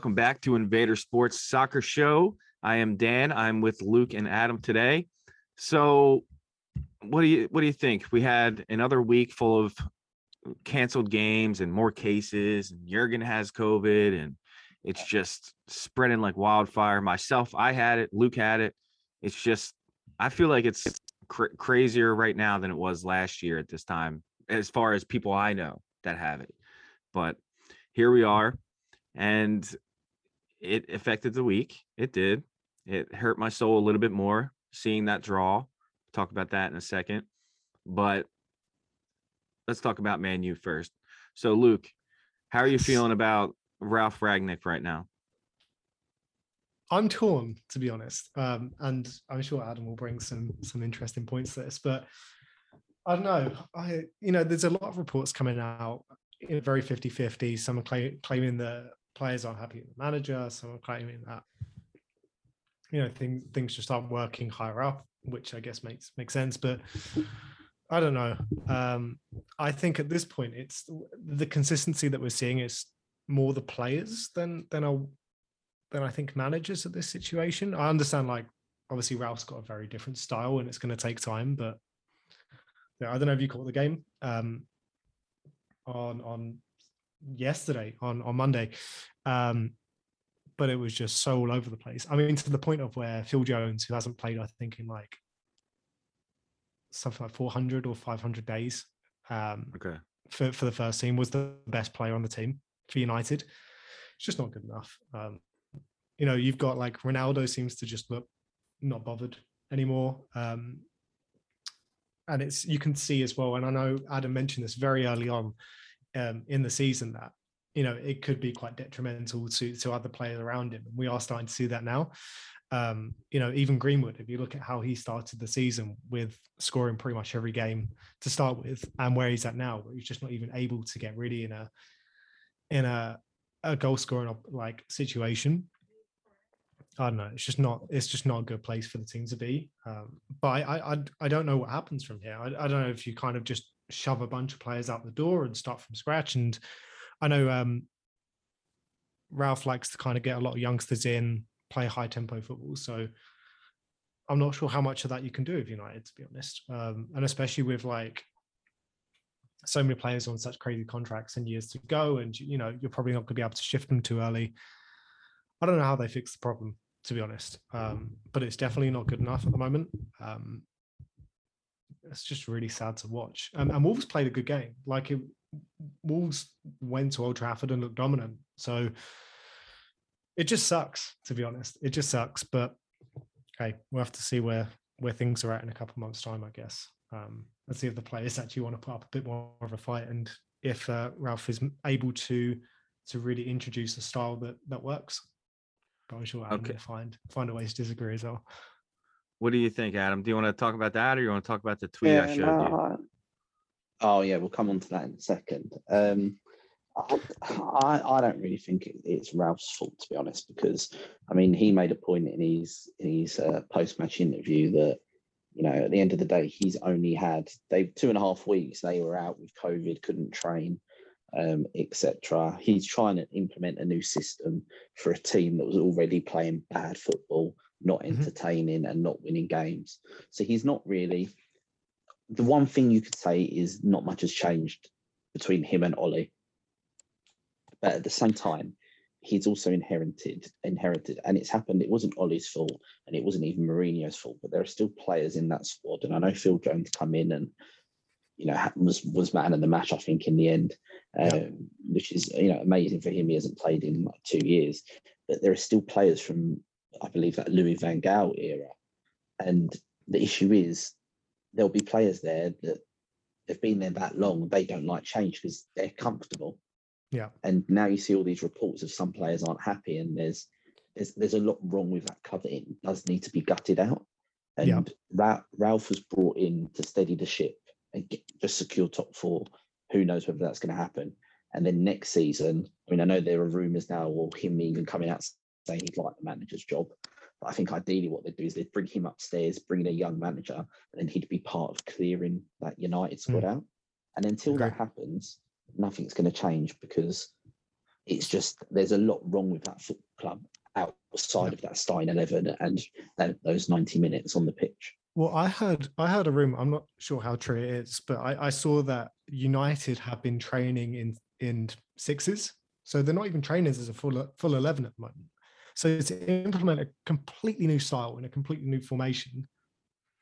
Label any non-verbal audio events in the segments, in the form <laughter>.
welcome back to Invader Sports Soccer Show. I am Dan. I'm with Luke and Adam today. So, what do you what do you think? We had another week full of canceled games and more cases. And Jurgen has COVID, and it's just spreading like wildfire. Myself, I had it. Luke had it. It's just I feel like it's cr- crazier right now than it was last year at this time, as far as people I know that have it. But here we are, and it affected the week. It did. It hurt my soul a little bit more seeing that draw. Talk about that in a second. But let's talk about Man U first. So, Luke, how are you feeling about Ralf Rangnick right now? I'm torn, to be honest, um, and I'm sure Adam will bring some some interesting points to this. But I don't know. I you know, there's a lot of reports coming out, very 50-50. Some are claim, claiming that players aren't happy with the manager. Some are claiming that you know things things just aren't working higher up, which I guess makes makes sense. But I don't know. Um, I think at this point, it's the consistency that we're seeing is more the players than than a than I think managers at this situation. I understand, like, obviously Ralf's got a very different style and it's going to take time, but yeah, I don't know if you caught the game um, on on yesterday on on Monday, um, but it was just so all over the place. I mean, to the point of where Phil Jones, who hasn't played, I think in like something like 400 or 500 days, um, Okay. for for the first team, was the best player on the team for United. It's just not good enough. Um, you know, you've got like Ronaldo seems to just look not bothered anymore. Um, and it's you can see as well, and I know Adam mentioned this very early on um, in the season that you know it could be quite detrimental to to other players around him, and we are starting to see that now. Um, you know, even Greenwood, if you look at how he started the season with scoring pretty much every game to start with, and where he's at now, where he's just not even able to get really in a in a a goal scoring like situation. I don't know. It's just not. It's just not a good place for the team to be. Um, but I, I, I don't know what happens from here. I, I don't know if you kind of just shove a bunch of players out the door and start from scratch. And I know um, Ralf likes to kind of get a lot of youngsters in, play high tempo football. So I'm not sure how much of that you can do with United, to be honest. Um, and especially with like so many players on such crazy contracts and years to go, and you know you're probably not going to be able to shift them too early. I don't know how they fix the problem, to be honest. Um, but it's definitely not good enough at the moment. Um, it's just really sad to watch. Um, and Wolves played a good game. Like it, Wolves went to Old Trafford and looked dominant. So it just sucks, to be honest. It just sucks. But okay, we'll have to see where where things are at in a couple of months' time, I guess. Um, let's see if the players actually want to put up a bit more of a fight and if uh, Ralf is able to to really introduce a style that that works. But I'm sure Adam Okay. will find find a way to disagree as well. What do you think, Adam? Do you want to talk about that, or you want to talk about the tweet I showed you? Oh yeah, we'll come on to that in a second. Um, I, I I don't really think it, it's Ralf's fault to be honest, because I mean he made a point in his in his uh, post match interview that you know at the end of the day he's only had they two and a half weeks they were out with COVID, couldn't train, um, etc. He's trying to implement a new system for a team that was already playing bad football, not Mhm. entertaining, and not winning games. So he's not really the one thing you could say is not much has changed between him and Ole. But at the same time, he's also inherited inherited, and it's happened. It wasn't Ole's fault, and it wasn't even Mourinho's fault. But there are still players in that squad, and I know Phil Jones come in and you know was was man of the match. I think in the end, um, Yeah. which is you know amazing for him. He hasn't played in like two years, but there are still players from I believe that Louis Van Gaal era, and the issue is there'll be players there that they've been there that long, they don't like change because they're comfortable. Yeah. And now you see all these reports of some players aren't happy, and there's there's there's a lot wrong with that cover. It does need to be gutted out. And Yeah. Ra- Ralf was brought in to steady the ship and get, just secure top four. Who knows whether that's going to happen? And then next season, I mean, I know there are rumours now, or him even coming out saying he'd like the manager's job. But I think ideally what they'd do is they'd bring him upstairs, bring in a young manager, and then he'd be part of clearing that United squad hmm. out. And until that happens, nothing's going to change because It's just there's a lot wrong with that football club outside of that starting eleven and that, those ninety minutes on the pitch. Well, I heard I heard a rumor. I'm not sure how true it is, but I, I saw that United have been training in in sixes, so they're not even trainers as a full full eleven at the moment. So to implement a completely new style in a completely new formation,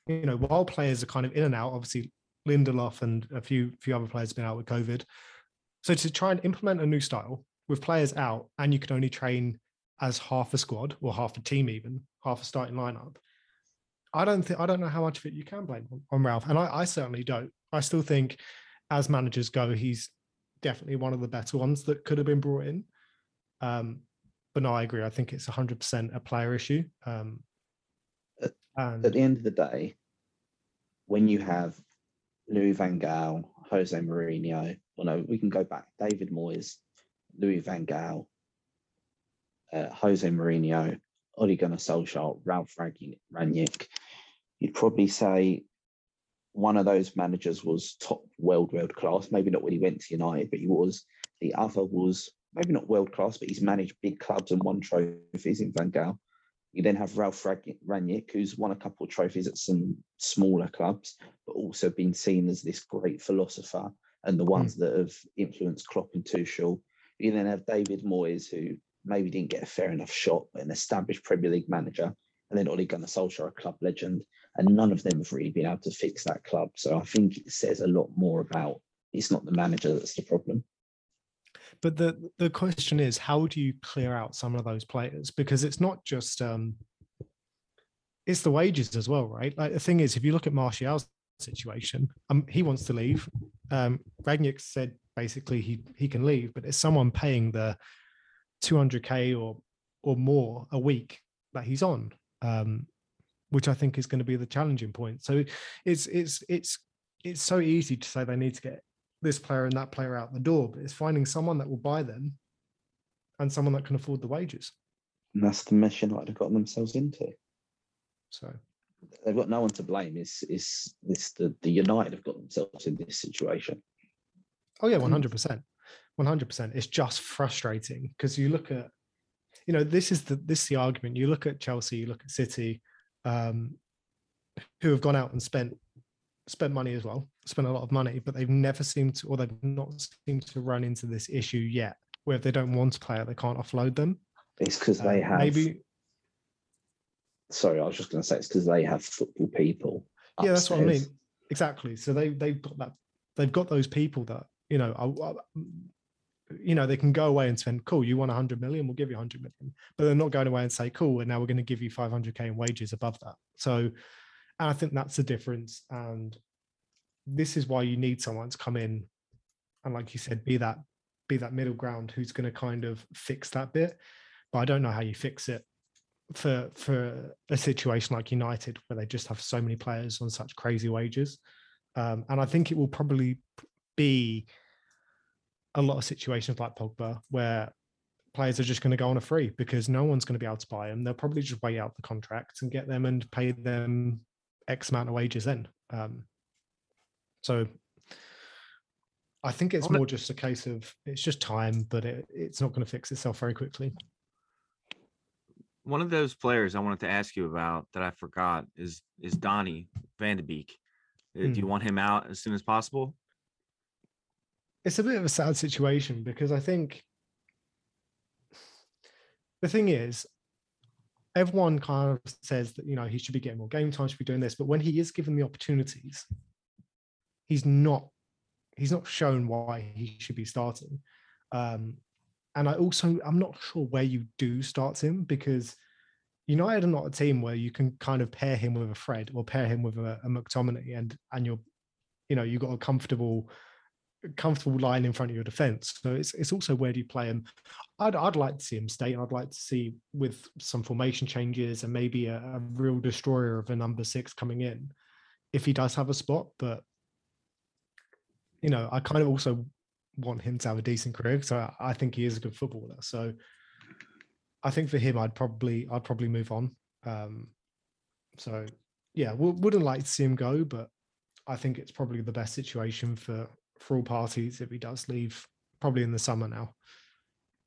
you know, while players are kind of in and out, obviously Lindelof and a few few other players have been out with COVID. So to try and implement a new style with players out, and you can only train as half a squad or half a team, even half a starting lineup. I don't think I don't know how much of it you can blame on, on Ralf, and I, I certainly don't. I still think, as managers go, he's definitely one of the better ones that could have been brought in. Um, but no, I agree. I think it's 100% a player issue. Um, and At the end of the day, when you have Louis Van Gaal, Jose Mourinho, well, no, we can go back. David Moyes, Louis Van Gaal, uh, Jose Mourinho, Ole Gunnar Solskjaer, Ralf Ragni- Rangnick. You'd probably say one of those managers was top world world class. Maybe not when he went to United, but he was. The other was maybe not world class, but he's managed big clubs and won trophies in Van Gaal. You then have Ralf Rangnick, who's won a couple of trophies at some smaller clubs, but also been seen as this great philosopher and the ones hmm. that have influenced Klopp and Tuchel. You then have David Moyes, who maybe didn't get a fair enough shot, but an established Premier League manager, and then Ole Gunnar Solskjaer, a club legend, and none of them have really been able to fix that club. So I think it says a lot more about it's not the manager that's the problem. But the the question is, how do you clear out some of those players? Because it's not just um, it's the wages as well, right? Like the thing is, if you look at Martial's situation, um, he wants to leave. Um, Rangnick said basically he he can leave, but it's someone paying the 200k or or more a week that he's on, um, which I think is going to be the challenging point. So it's it's it's it's so easy to say they need to get this player and that player out the door, but it's finding someone that will buy them and someone that can afford the wages. And that's the mess United have gotten themselves into. So They've got no one to blame. It's, it's, it's the, the United have got themselves in this situation. Oh yeah, one hundred percent, one hundred percent. It's just frustrating because you look at, you know, this is the this is the argument. You look at Chelsea, you look at City, um, who have gone out and spent spent money as well, spent a lot of money, but they've never seemed to, or they've not seemed to run into this issue yet, where if they don't want a player, they can't offload them. It's because they Um, have, maybe sorry, I was just going to say it's because they have football people. yeah that's what i mean exactly so they they've got that they've got those people that you know I, I- you know they can go away and spend cool you want 100 million we'll give you 100 million but they're not going away and say cool and now we're going to give you 500k in wages above that so and i think that's the difference and this is why you need someone to come in and like you said be that be that middle ground who's going to kind of fix that bit but i don't know how you fix it for for a situation like United where they just have so many players on such crazy wages. Um, and I think it will probably be a lot of situations like Pogba where players are just going to go on a free because no one's going to be able to buy them. They'll probably just weigh out the contracts and get them and pay them X amount of wages then. Um, so I think it's more just a case of it's just time, but it, it's not going to fix itself very quickly. One of those players I wanted to ask you about that I forgot is is Donny Van de Beek. Uh, Do you want him out as soon as possible? it's a bit of a sad situation because I think the thing is, everyone kind of says that you know he should be getting more game time, should be doing this, but when he is given the opportunities, he's not he's not shown why he should be starting. Um, and I also I'm not sure where you do start him because United are not a team where you can kind of pair him with a Fred or pair him with a, a McTominay and and you're you know you've got a comfortable comfortable line in front of your defense. So it's it's also where do you play him? I'd I'd like to see him stay. I'd like to see with some formation changes and maybe a, a real destroyer of a number six coming in, if he does have a spot. But you know, I kind of also want him to have a decent career. because I, I think he is a good footballer. So I think for him, I'd probably I'd probably move on. Um, so yeah, w- wouldn't like to see him go, but I think it's probably the best situation for for all parties if he does leave, probably in the summer now.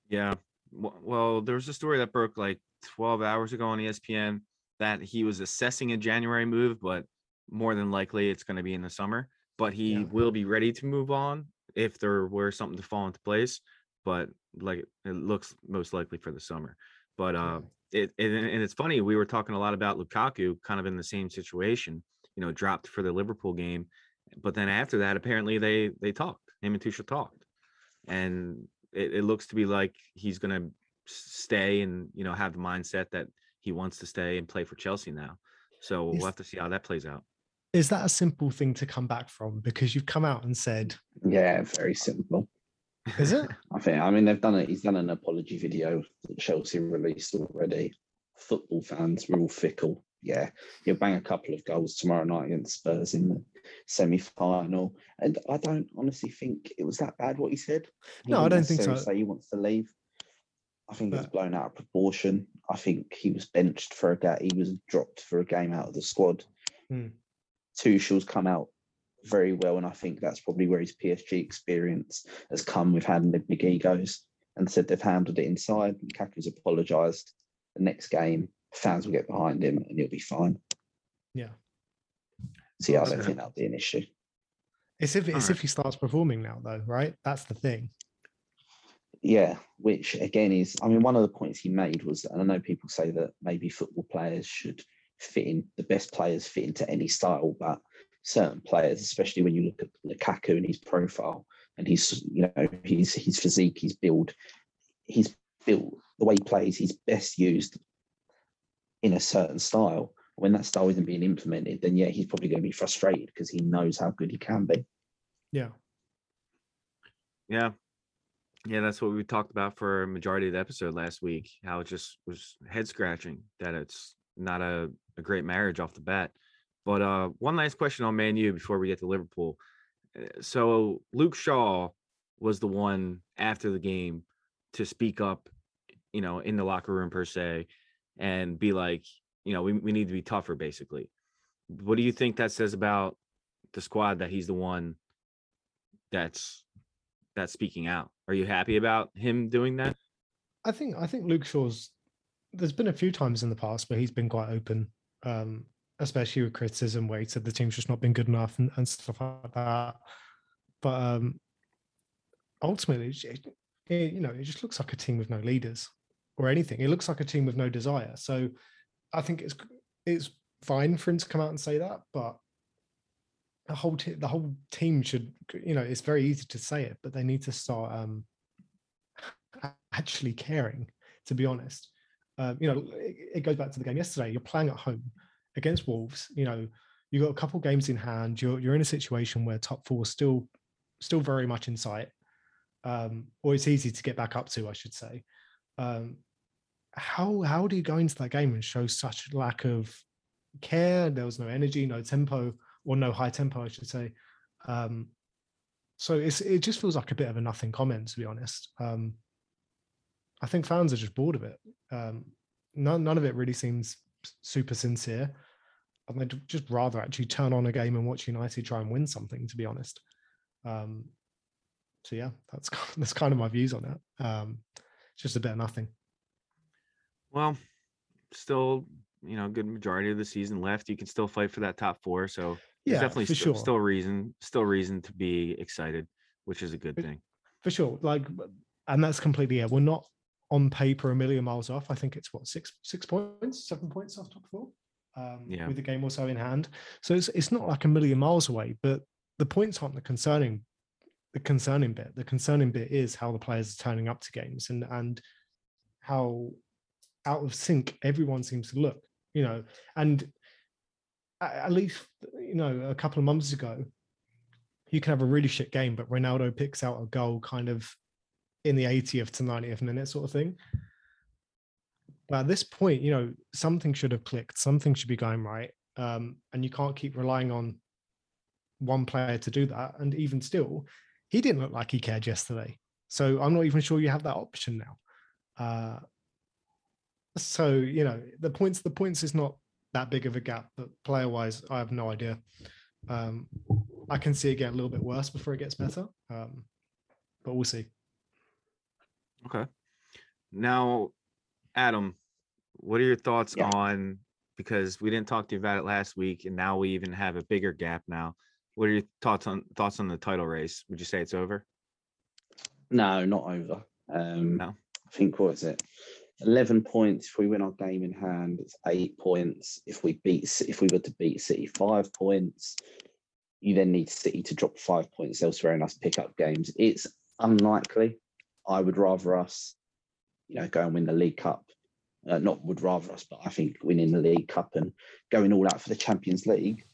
Yeah. Well, there was a story that broke like 12 hours ago on ESPN that he was assessing a January move, but more than likely it's going to be in the summer. But he Yeah. will be ready to move on if there were something to fall into place. But like it looks most likely for the summer. But uh, it, it and it's funny we were talking a lot about Lukaku, kind of in the same situation. You know, dropped for the Liverpool game, but then after that, apparently they they talked. Him and Tuchel talked, and it, it looks to be like he's going to stay and you know have the mindset that he wants to stay and play for Chelsea now. So we'll have to see how that plays out. Is that a simple thing to come back from? Because you've come out and said, Yeah, very simple. is it? <laughs> I think. I mean, they've done it. He's done an apology video that Chelsea released already. Football fans, we're all fickle. Yeah, he'll bang a couple of goals tomorrow night against Spurs in the semi-final, and I don't honestly think it was that bad what he said. He No, I don't think so. Say he wants to leave. I think it's blown out of proportion. I think he was benched for a game. He was dropped for a game out of the squad. Hmm. Tuchel's come out very well, and I think that's probably where his PSG experience has come with handling big egos and said they've handled it inside. Lukaku's apologised. The next game, fans will get behind him and he'll be fine. Yeah. See, I don't Okay. think that'll be an issue. It's if it's Alright. if he starts performing now, though, right? That's the thing. Yeah, which again is, I mean, one of the points he made was, and I know people say that maybe football players should fit in, the best players fit into any style, but certain players, especially when you look at Lukaku and his profile and his, you know, his his physique, his build, he's built the way he plays, he's best used in a certain style. When that style isn't being implemented, then yeah, he's probably going to be frustrated because he knows how good he can be. Yeah. Yeah. Yeah, that's what we talked about for a majority of the episode last week. How it just was head scratching that it's not a, a great marriage off the bat. But uh one last question on Man U before we get to Liverpool. Uh, So Luke Shaw was the one after the game to speak up, you know, in the locker room per se, and be like, you know, we, we need to be tougher, basically. What do you think that says about the squad that he's the one that's that's speaking out. Are you happy about him doing that? I think I think Luke Shaw's. There's been a few times in the past where he's been quite open, um, especially with criticism, where he said the team's just not been good enough and, and stuff like that. But um, ultimately, it, it- you know, it just looks like a team with no leaders or anything. It looks like a team with no desire. So I think it's it's fine for him to come out and say that, but the whole the whole team should, you know, it's very easy to say it, but they need to start um, actually caring. To be honest, um, you know, it, it goes back to the game yesterday. You're playing at home against Wolves. You know, you've got a couple games in hand. You're you're in a situation where top four is still still very much in sight, um, or it's easy to get back up to, I should say. Um, how how do you go into that game and show such lack of care? There was no energy, no tempo, or no high tempo, I should say. Um, so it's it just feels like a bit of a nothing comment, to be honest. Um, I think fans are just bored of it. Um, none none of it really seems super sincere. And they'd just rather actually turn on a game and watch United try and win something, to be honest. Um, so yeah, that's <laughs> that's kind of my views on it. Um, it's just a bit of nothing. Well, still, you know, a good majority of the season left. You can still fight for that top four. So Yeah, definitely for still, sure. still reason, still reason to be excited, which is a good But- thing. for sure like and that's completely yeah we're not on paper a million miles off i think it's what six six points seven points off top four um Yeah. with the game also in hand. So it's, it's not like a million miles away but the points aren't the concerning the concerning bit. The concerning bit is how the players are turning up to games and and how out of sync everyone seems to look you know? And at, at least you know a couple of months ago you can have a really shit game, but Ronaldo picks out a goal kind of in the 80th to 90th minute sort of thing. But at this point, you know, something should have clicked, something should be going right. Um, and you can't keep relying on one player to do that. And even still, he didn't look like he cared yesterday. So I'm not even sure you have that option now. Uh, so you know, the points, the points is not that big of a gap, but player wise, I have no idea. Um, I can see it get a little bit worse before it gets better. Um, but we'll see. Okay. Now, Adam, what are your thoughts Yeah. on because we didn't talk to you about it last week, and now we even have a bigger gap now. What are your thoughts on thoughts on the title race? Would you say it's over? No, not over. Um, No? I think what is it? Eleven points. If we win our game in hand, it's eight points. If we beat, if we were to beat City, five points. You then need City to drop five points elsewhere and us pick up games. It's unlikely. I would rather us, you know, go and win the League Cup. Uh, not would rather us, but I think winning the League Cup and going all out for the Champions League.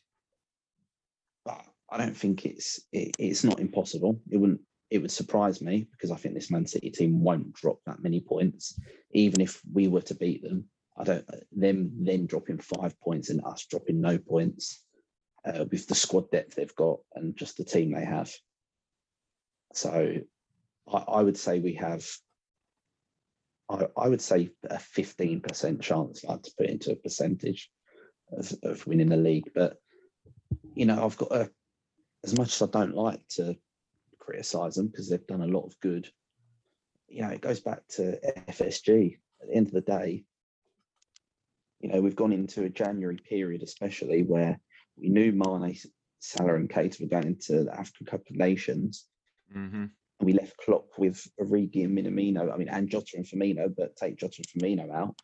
But I don't think it's it, it's not impossible. It wouldn't it would surprise me because I think this Man City team won't drop that many points, even if we were to beat them. I don't them then dropping five points and us dropping no points uh, with the squad depth they've got and just the team they have. So I, I would say we have. I, I would say a fifteen percent chance. Like to put into a percentage of, of winning the league, but you know I've got a. As much as I don't like to criticize them because they've done a lot of good. You know, it goes back to FSG. At the end of the day, you know, we've gone into a January period, especially where we knew Mane, Salah, and Keita were going into the African Cup of Nations. Mm-hmm. We left Klopp with Origi and Minamino. I mean, and Jota and Firmino, but take Jota and Firmino out.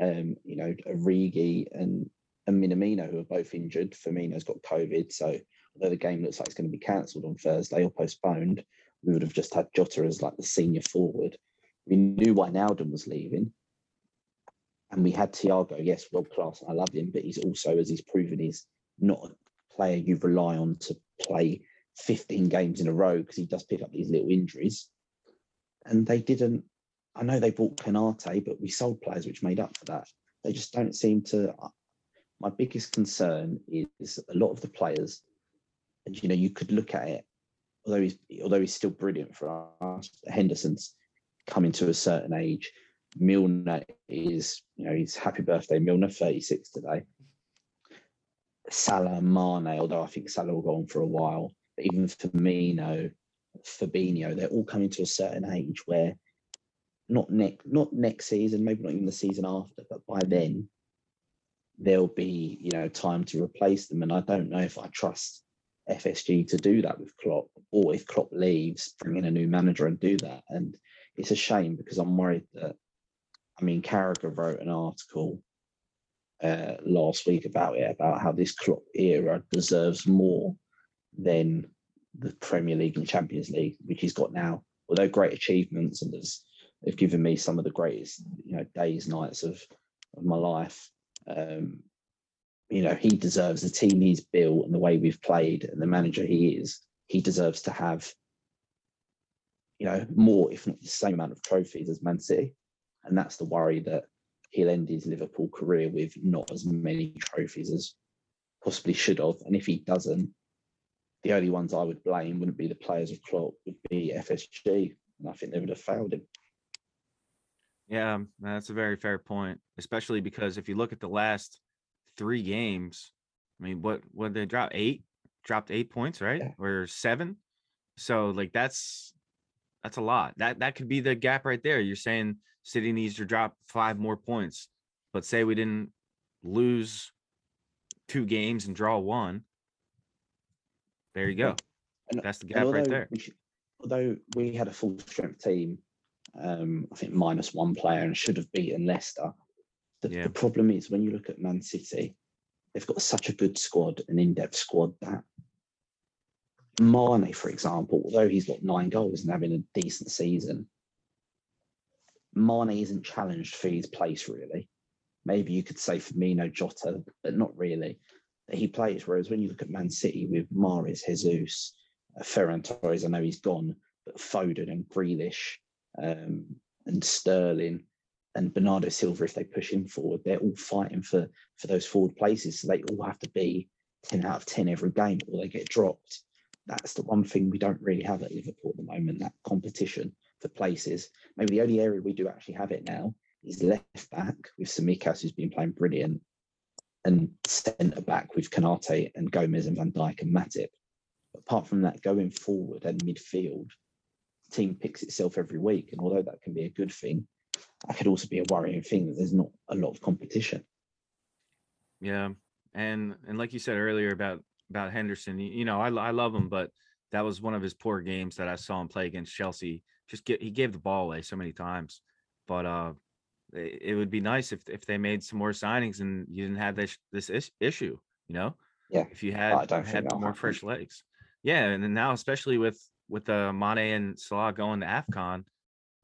Um, you know, Origi and and Minamino, who are both injured. Firmino's got COVID, so although the game looks like it's going to be cancelled on Thursday or postponed, we would have just had Jota as like the senior forward. We knew Wijnaldum was leaving. And we had Thiago, yes, world class. I love him, but he's also, as he's proven, he's not a player you rely on to play 15 games in a row because he does pick up these little injuries. And they didn't, I know they bought Konate, but we sold players which made up for that. They just don't seem to. Uh, my biggest concern is a lot of the players and you know you could look at it although he's although he's still brilliant for us henderson's coming to a certain age milner is you know he's happy birthday milner 36 today salah mane although i think salah will go on for a while even firmino fabinho they're all coming to a certain age where not next not next season maybe not even the season after but by then there'll be you know time to replace them and i don't know if i trust FSG to do that with Klopp, or if Klopp leaves, bring in a new manager and do that. And it's a shame because I'm worried that, I mean, Carragher wrote an article uh, last week about it, about how this Klopp era deserves more than the Premier League and Champions League, which he's got now. Although great achievements and there's, they've given me some of the greatest, you know, days, nights of, of my life. Um, you know, he deserves the team he's built and the way we've played and the manager he is. He deserves to have, you know, more, if not the same amount of trophies as Man City. And that's the worry that he'll end his Liverpool career with not as many trophies as possibly should have. And if he doesn't, the only ones I would blame wouldn't be the players of Klopp, would be FSG. And I think they would have failed him. Yeah, um, that's a very fair point, especially because if you look at the last three games, I mean, what what they drop eight, dropped eight points, right, Yeah. or seven. So like that's that's a lot. That that could be the gap right there. You're saying City needs to drop five more points, but say we didn't lose two games and draw one. There you go. And- That's the gap right there. we sh- although we had a full strength team, um, I think minus one player and should have beaten Leicester. The, Yeah. the problem is when you look at Man City, they've got such a good squad, an in-depth squad that Mane, for example, although he's got nine goals and having a decent season, Mane isn't challenged for his place really. Maybe you could say Firmino, Jota, but not really. He plays. Whereas when you look at Man City with Mahrez, Jesus, uh, Ferran Torres, I know he's gone, but Foden and Grealish um, and Sterling and Bernardo Silva, if they push him forward, they're all fighting for for those forward places. So they all have to be 10 out of 10 every game or they get dropped. That's the one thing we don't really have at Liverpool at the moment, that competition for places. Maybe the only area we do actually have it now is left back with Tsimikas, who's been playing brilliant, and centre back with Konate and Gomez and Van Dijk and Matip. Apart from that, going forward and midfield, team picks itself every week. And although that can be a good thing, that could also be a worrying thing that there's not a lot of competition. Yeah, and and like you said earlier about about Henderson, you, you know, I I love him, but that was one of his poor games that I saw him play against Chelsea. Just get he gave the ball away so many times. But uh it, would be nice if if they made some more signings and you didn't have this this issue, you know? Yeah, If you had had more fresh legs. Yeah, and then now especially with with uh Mane and Salah going to AFCON,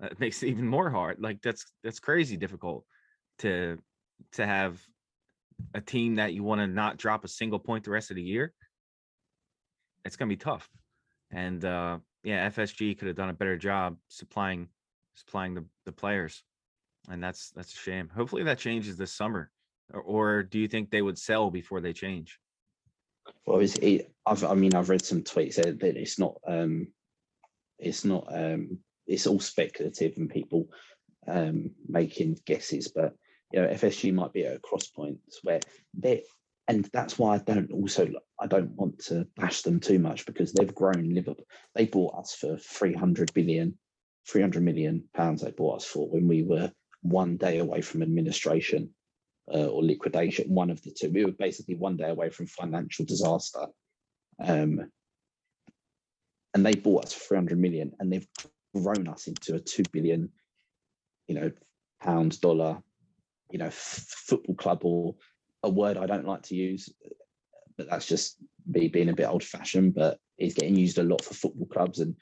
uh, it makes it even more hard. Like that's that's crazy difficult to to have a team that you want to not drop a single point the rest of the year. It's gonna be tough. And uh yeah, FSG could have done a better job supplying supplying the, the players. And that's that's a shame. Hopefully that changes this summer. Or, or do you think they would sell before they change? Well, it's, it, I've, I mean, I've read some tweets that, it's not, um, it's not, um, it's all speculative and people um, making guesses. But you know, FSG might be at a cross points where they, and that's why I don't also, I don't want to bash them too much because they've grown Liverpool. They bought us for 300 billion, 300 million pounds. They bought us for when we were one day away from administration uh, or liquidation, one of the two. We were basically one day away from financial disaster. Um, and they bought us for 300 million and they've grown us into a 2 billion, you know, pounds, dollar, you know, f- football club or a word I don't like to use, but that's just me being a bit old fashioned, but it's getting used a lot for football clubs and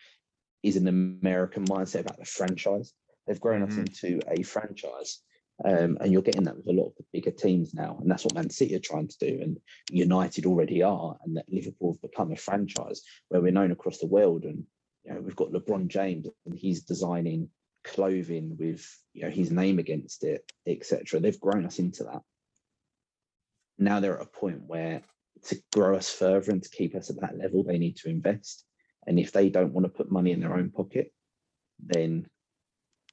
is an American mindset about the franchise. They've grown us Mhm. into a franchise. Um, and you're getting that with a lot of the bigger teams now. And that's what Man City are trying to do. And United already are. And that Liverpool have become a franchise where we're known across the world. And, you know, we've got LeBron James and he's designing clothing with, you know, his name against it, etc. They've grown us into that. Now they're at a point where to grow us further and to keep us at that level, they need to invest. And if they don't want to put money in their own pocket, then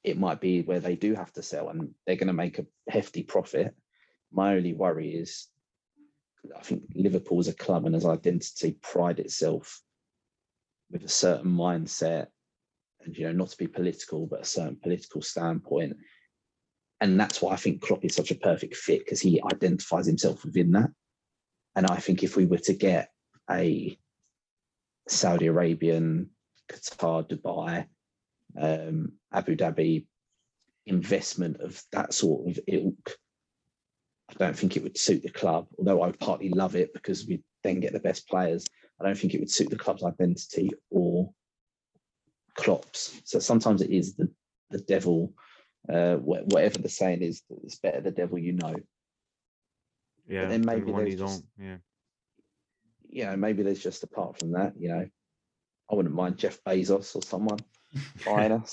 it might be where they do have to sell and they're going to make a hefty profit. My only worry is I think Liverpool as a club and as identity pride itself with a certain mindset and you know not to be political but a certain political standpoint and that's why I think Klopp is such a perfect fit because he identifies himself within that and I think if we were to get a Saudi Arabian Qatar Dubai um, Abu Dhabi investment of that sort of ilk, I don't think it would suit the club. Although I would partly love it because we then get the best players. I don't think it would suit the club's identity or Klopp's. So sometimes it is the the devil, uh, wh- whatever the saying is. It's better the devil you know. Yeah. then maybe there's just-. Yeah. You know, maybe there's just apart from that. You know, I wouldn't mind Jeff Bezos or someone buying. <laughs>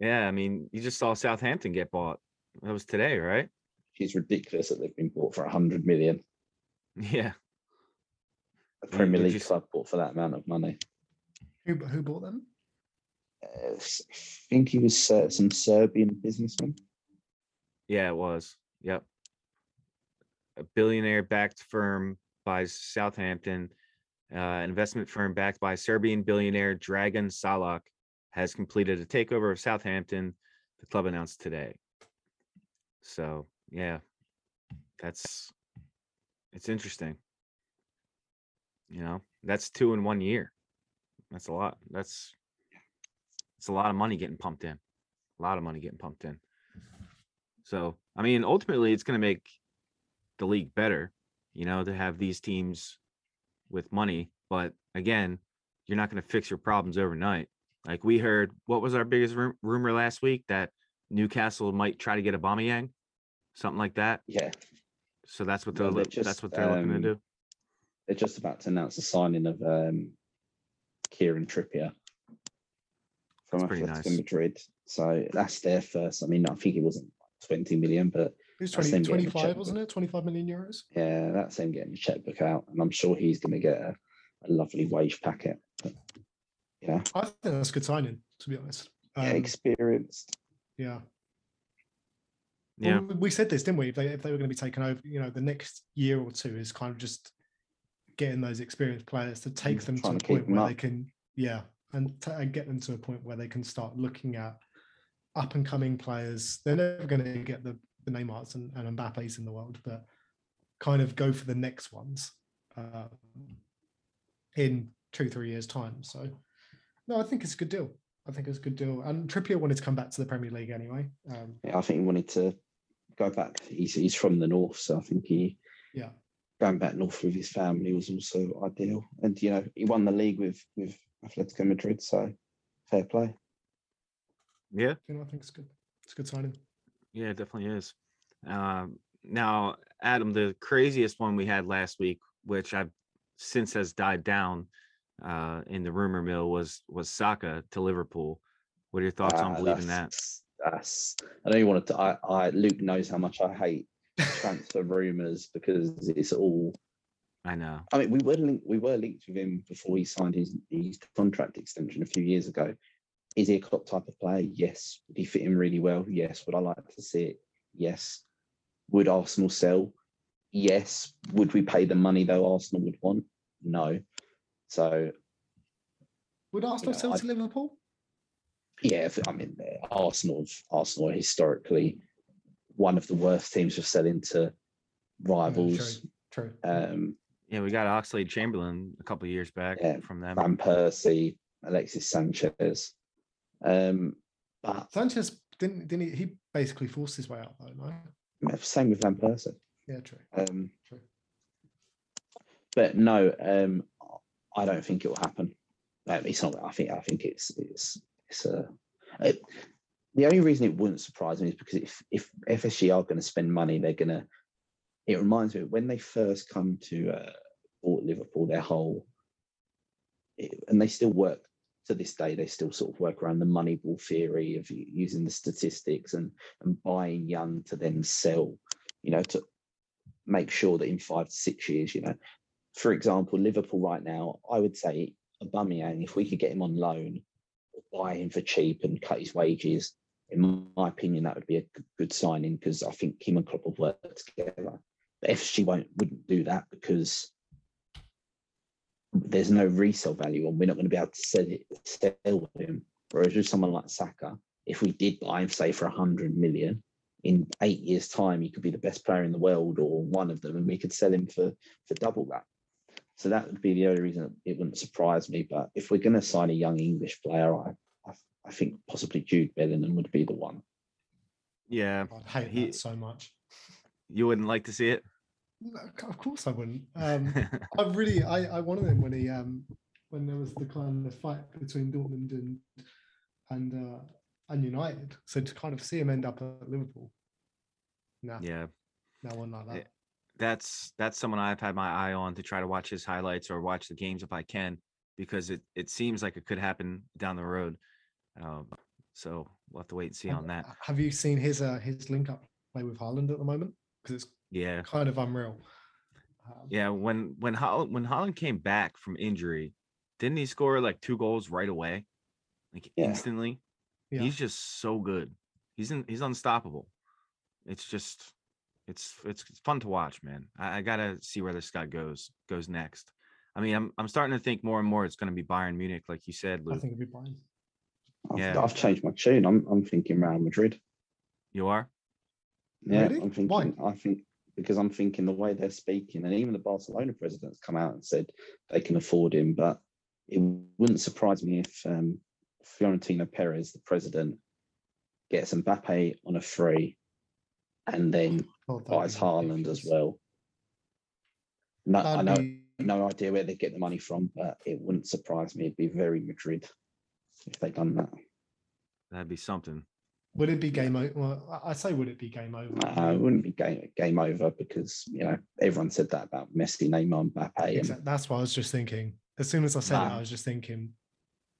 Yeah. I mean, you just saw Southampton get bought. That was today, right? It's ridiculous that they've been bought for 100 million. Yeah. A Premier did League you club bought for that amount of money. Who, who bought them? Uh, s- I think he was uh, some Serbian businessman. Yeah, it was. Yep. A billionaire backed firm buys Southampton. Uh, investment firm backed by Serbian billionaire Dragan Solak has completed a takeover of Southampton. The club announced today. So yeah, that's it's interesting. You know, that's two in one year. That's a lot. That's it's a lot of money getting pumped in. A lot of money getting pumped in. So, I mean, ultimately, it's going to make the league better, you know, to have these teams with money. But again, you're not going to fix your problems overnight. Like we heard, what was our biggest ru- rumor last week that Newcastle might try to get a Aubameyang, something like that. Yeah, So that's what they're Well, they're that's what they're looking to um, do. they're just about to announce the signing of um, Kieran Trippier from Atletico nice. Madrid. So that's their first. I mean, I think it wasn't 20 million, but It was 20, them getting a 25, wasn't it? 25 million euros. yeah, that's them getting the checkbook out, and I'm sure he's going to get a, a lovely wage packet. But, you know, I think that's a good signing, to be honest. yeah, Um, experienced. yeah. Yeah. Well, we- we said this, didn't we? If they, if they were going to be taken over, you know, the next year or two is kind of just getting those experienced players to take Mm, them to trying a point them where they can, yeah, and, to, and get them to a point where they can start looking at up and coming players. They're never going to get the the Neymars and, and Mbappe's in the world, but kind of go for the next ones um, in two three years time. So no, I think it's a good deal. I think it's a good deal. And Trippier wanted to come back to the Premier League anyway. Um, Yeah, I think he wanted to go back. He's he's from the north, so I think he yeah, going back north with his family was also ideal. And you know, he won the league with with Atletico Madrid, so fair play. Yeah, you know, I think it's good. It's a good signing. Yeah, it definitely is. Um, now, Adam, the craziest one we had last week, which I've since has died down uh, in the rumor mill, was was Saka to Liverpool. What are your thoughts on Ah, believing that? That's I know you wanted to. I, I Luke knows how much I hate transfer rumors because it's all. <laughs> I know. I mean, we were linked. We were linked with him before he signed his his contract extension a few years ago. Is he a Klopp type of player? Yes. Would he fit in really well? Yes. Would I like to see it? Yes. Would Arsenal sell? Yes. Would we pay the money though Arsenal would want? No. So Would Arsenal know, sell I- to Liverpool? yeah, if- I mean, Arsenal, Arsenal are historically one of the worst teams for selling to rivals. True. Um, Yeah, we got Oxlade-Chamberlain a couple of years back Yeah, from them. Van Persie, Alexis Sanchez. Um, but Sanchez didn't didn't he, he basically forced his way out though, no? same with Van Persie. Yeah, true. Um, True. but no, um, I don't think it will happen. It's not. I think. I think it's it's it's a. It, the only reason it wouldn't surprise me is because if if FSG are going to spend money, they're going to. It reminds me when they first come to uh, bought Liverpool, their whole, it- and they still work to this day. They still sort of work around the Moneyball theory of using the statistics and and buying young to then sell. You know, to make sure that in five to six years, you know, for example, Liverpool right now, I would say Aubameyang, if we could get him on loan, or buy him for cheap and cut his wages, in my opinion, that would be a good signing because I think him and Klopp have worked together. But FSG won't wouldn't do that because there's no resale value and we're not going to be able to sell it sell him. Whereas with someone like Saka, if we did buy him, say for a hundred million, in eight years' time, he could be the best player in the world or one of them, and we could sell him for for double that. So that would be the only reason it wouldn't surprise me. But if we're going to sign a young English player, I, I I think possibly Jude Bellingham would be the one. Yeah, I'd hate He- that so much. you wouldn't like to see it. Of course I wouldn't. Um, <laughs> I really, I, I wanted him when he, um, when there was the kind of fight between Dortmund and and uh, and United. So to kind of see him end up at Liverpool, no, yeah, no one like that. Yeah. that's that's someone I've had my eye on to try to watch his highlights or watch the games if I can, because it it seems like it could happen down the road. Um, so we'll have to wait and see And on that. Have you seen his uh, his link up play with Haaland at the moment? Because it's Yeah, kind of unreal. Um, yeah. When when Haaland when Haaland came back from injury, didn't he score like two goals right away, like Yeah. instantly? Yeah. He's just so good. He's in, he's unstoppable. It's just it's it's it's fun to watch, man. I, I gotta see where this guy goes goes next. I mean, I'm I'm starting to think more and more it's going to be Bayern Munich, like you said, Luke. I think it'd be fine. I've, Yeah. I've changed my tune. I'm I'm thinking Real Madrid. You are? Yeah, Really? I'm thinking. Why? I think because I'm thinking the way they're speaking, and even the Barcelona president's come out and said they can afford him. But it wouldn't surprise me if um, Florentino Perez, the president, gets Mbappe on a free, and then God, that'd buys be Haaland as well. No, I know be- no idea where they get the money from, but it wouldn't surprise me. It'd be very Madrid if they done that. That'd be something. Would it be game over? Well, I I say, would it be game over? Uh, it wouldn't be game game over because you know everyone said that about Messi, Neymar, Mbappe, and Exact- That's what I was just thinking. As soon as I said it, Nah. I was just thinking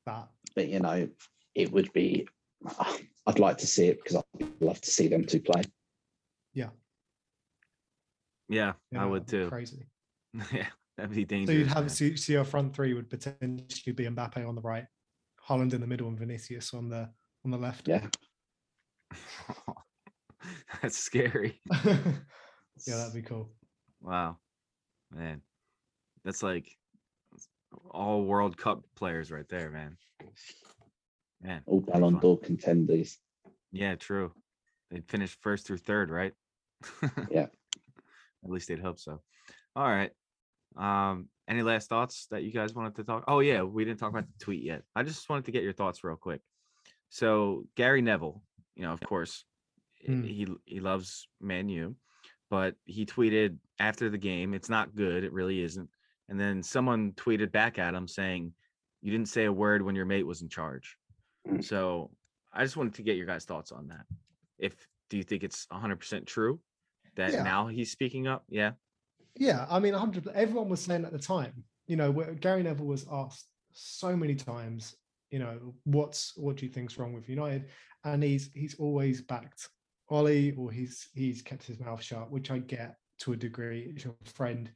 that. but you know, it would be. <sighs> I'd like to see it because I'd love to see them two play. Yeah, Yeah, I would too. Crazy. <laughs> yeah, that'd be dangerous. So dangerous. you'd have man. so, so your front three would potentially be Mbappe on the right, Haaland in the middle, and Vinicius on the on the left. Yeah, <laughs> That's scary. <laughs> yeah, that'd be cool. Wow, man, that's like all World Cup players right there, man. Man, all Ballon d'Or contenders. Yeah, true. They'd finish first through third, right? <laughs> Yeah. At least they'd hope so. All right. Um, any last thoughts that you guys wanted to talk? Oh yeah, we didn't talk about the tweet yet. I just wanted to get your thoughts real quick. So Gary Neville, you know, of course, Hmm. he he loves Man U, but he tweeted after the game, it's not good, it really isn't. And then someone tweeted back at him saying, "You didn't say a word when your mate was in charge." Mm. So I just wanted to get your guys' thoughts on that. If do you think it's 100% true that Yeah. now he's speaking up? Yeah. Yeah, I mean, 100. Everyone was saying at the time, you know, Gary Neville was asked so many times, you know, what's what do you think's wrong with United, and he's he's always backed Ole, or he's he's kept his mouth shut, which I get to a degree. It's your friend,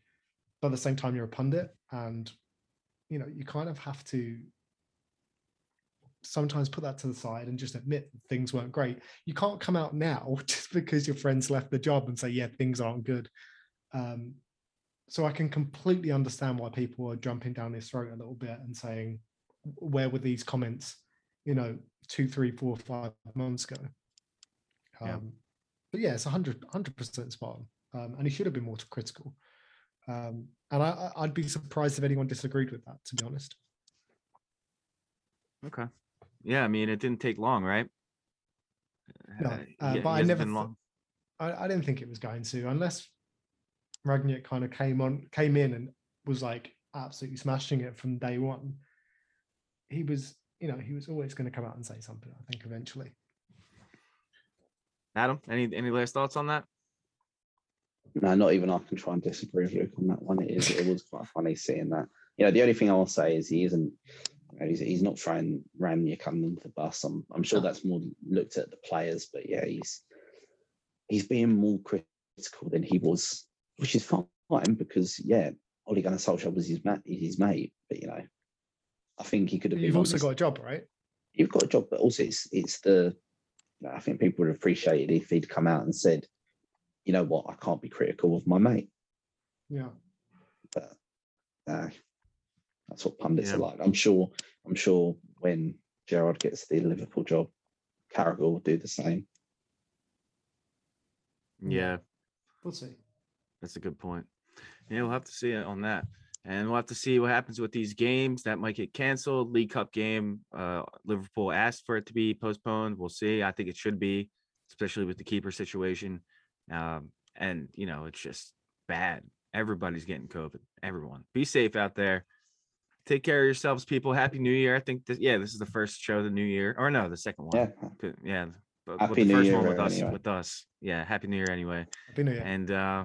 but at the same time, you're a pundit, and you know, you kind of have to sometimes put that to the side and just admit things weren't great. You can't come out now <laughs> just because your friends left the job and say, yeah, things aren't good. Um, so I can completely understand why people are jumping down his throat a little bit and saying, where were these comments, you know, two, three, four, five months ago? Yeah. Um, but yeah, it's 100 percent spot on, um, and he should have been more critical. Um, and I, I'd be surprised if anyone disagreed with that, to be honest. Okay. Yeah, I mean, it didn't take long, right? No, Uh, uh, he- but I never long. I, I didn't think it was going to, unless Rangnick kind of came on, came in and was like absolutely smashing it from day one. He was, you know, he was always going to come out and say something. I think eventually. Adam, any any last thoughts on that? No, not even I can try and disagree with Luke on that one. It is it was quite funny seeing that. You know, the only thing I will say is he isn't you know, he's, he's not trying Ranier under the bus. I'm I'm sure that's more looked at the players, but yeah, he's he's being more critical than he was, which is fine because yeah, Ole Gunnar Solskjaer was his mate, his mate, but you know, I think he could have. You've been also honest. got a job, right? you've got a job, but also it's it's the I think people would appreciate it if he'd come out and said, you know what, I can't be critical of my mate. Yeah. But uh, that's what pundits Yeah. are like. I'm sure. I'm sure when Gerrard gets the Liverpool job, Carragher will do the same. Yeah. Yeah, We'll see. that's a good point. Yeah, we'll have to see it on that. And we'll have to see what happens with these games that might get canceled. League Cup game, uh, Liverpool asked for it to be postponed. We'll see. I think it should be, especially with the keeper situation. Um, and you know, it's just bad. Everybody's getting COVID. Everyone, be safe out there. Take care of yourselves, people. Happy New Year. I think this, yeah, this is the first show of the new year, or no, the second one. Yeah. Yeah. But with Happy the New first one with us, anyway. with us. Yeah, happy New Year anyway. Happy New Year. And uh,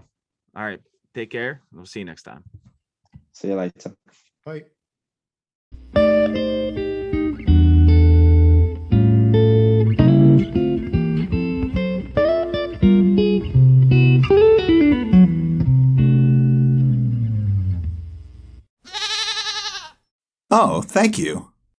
all right, take care. We'll see you next time. See you later. Bye. Oh, thank you.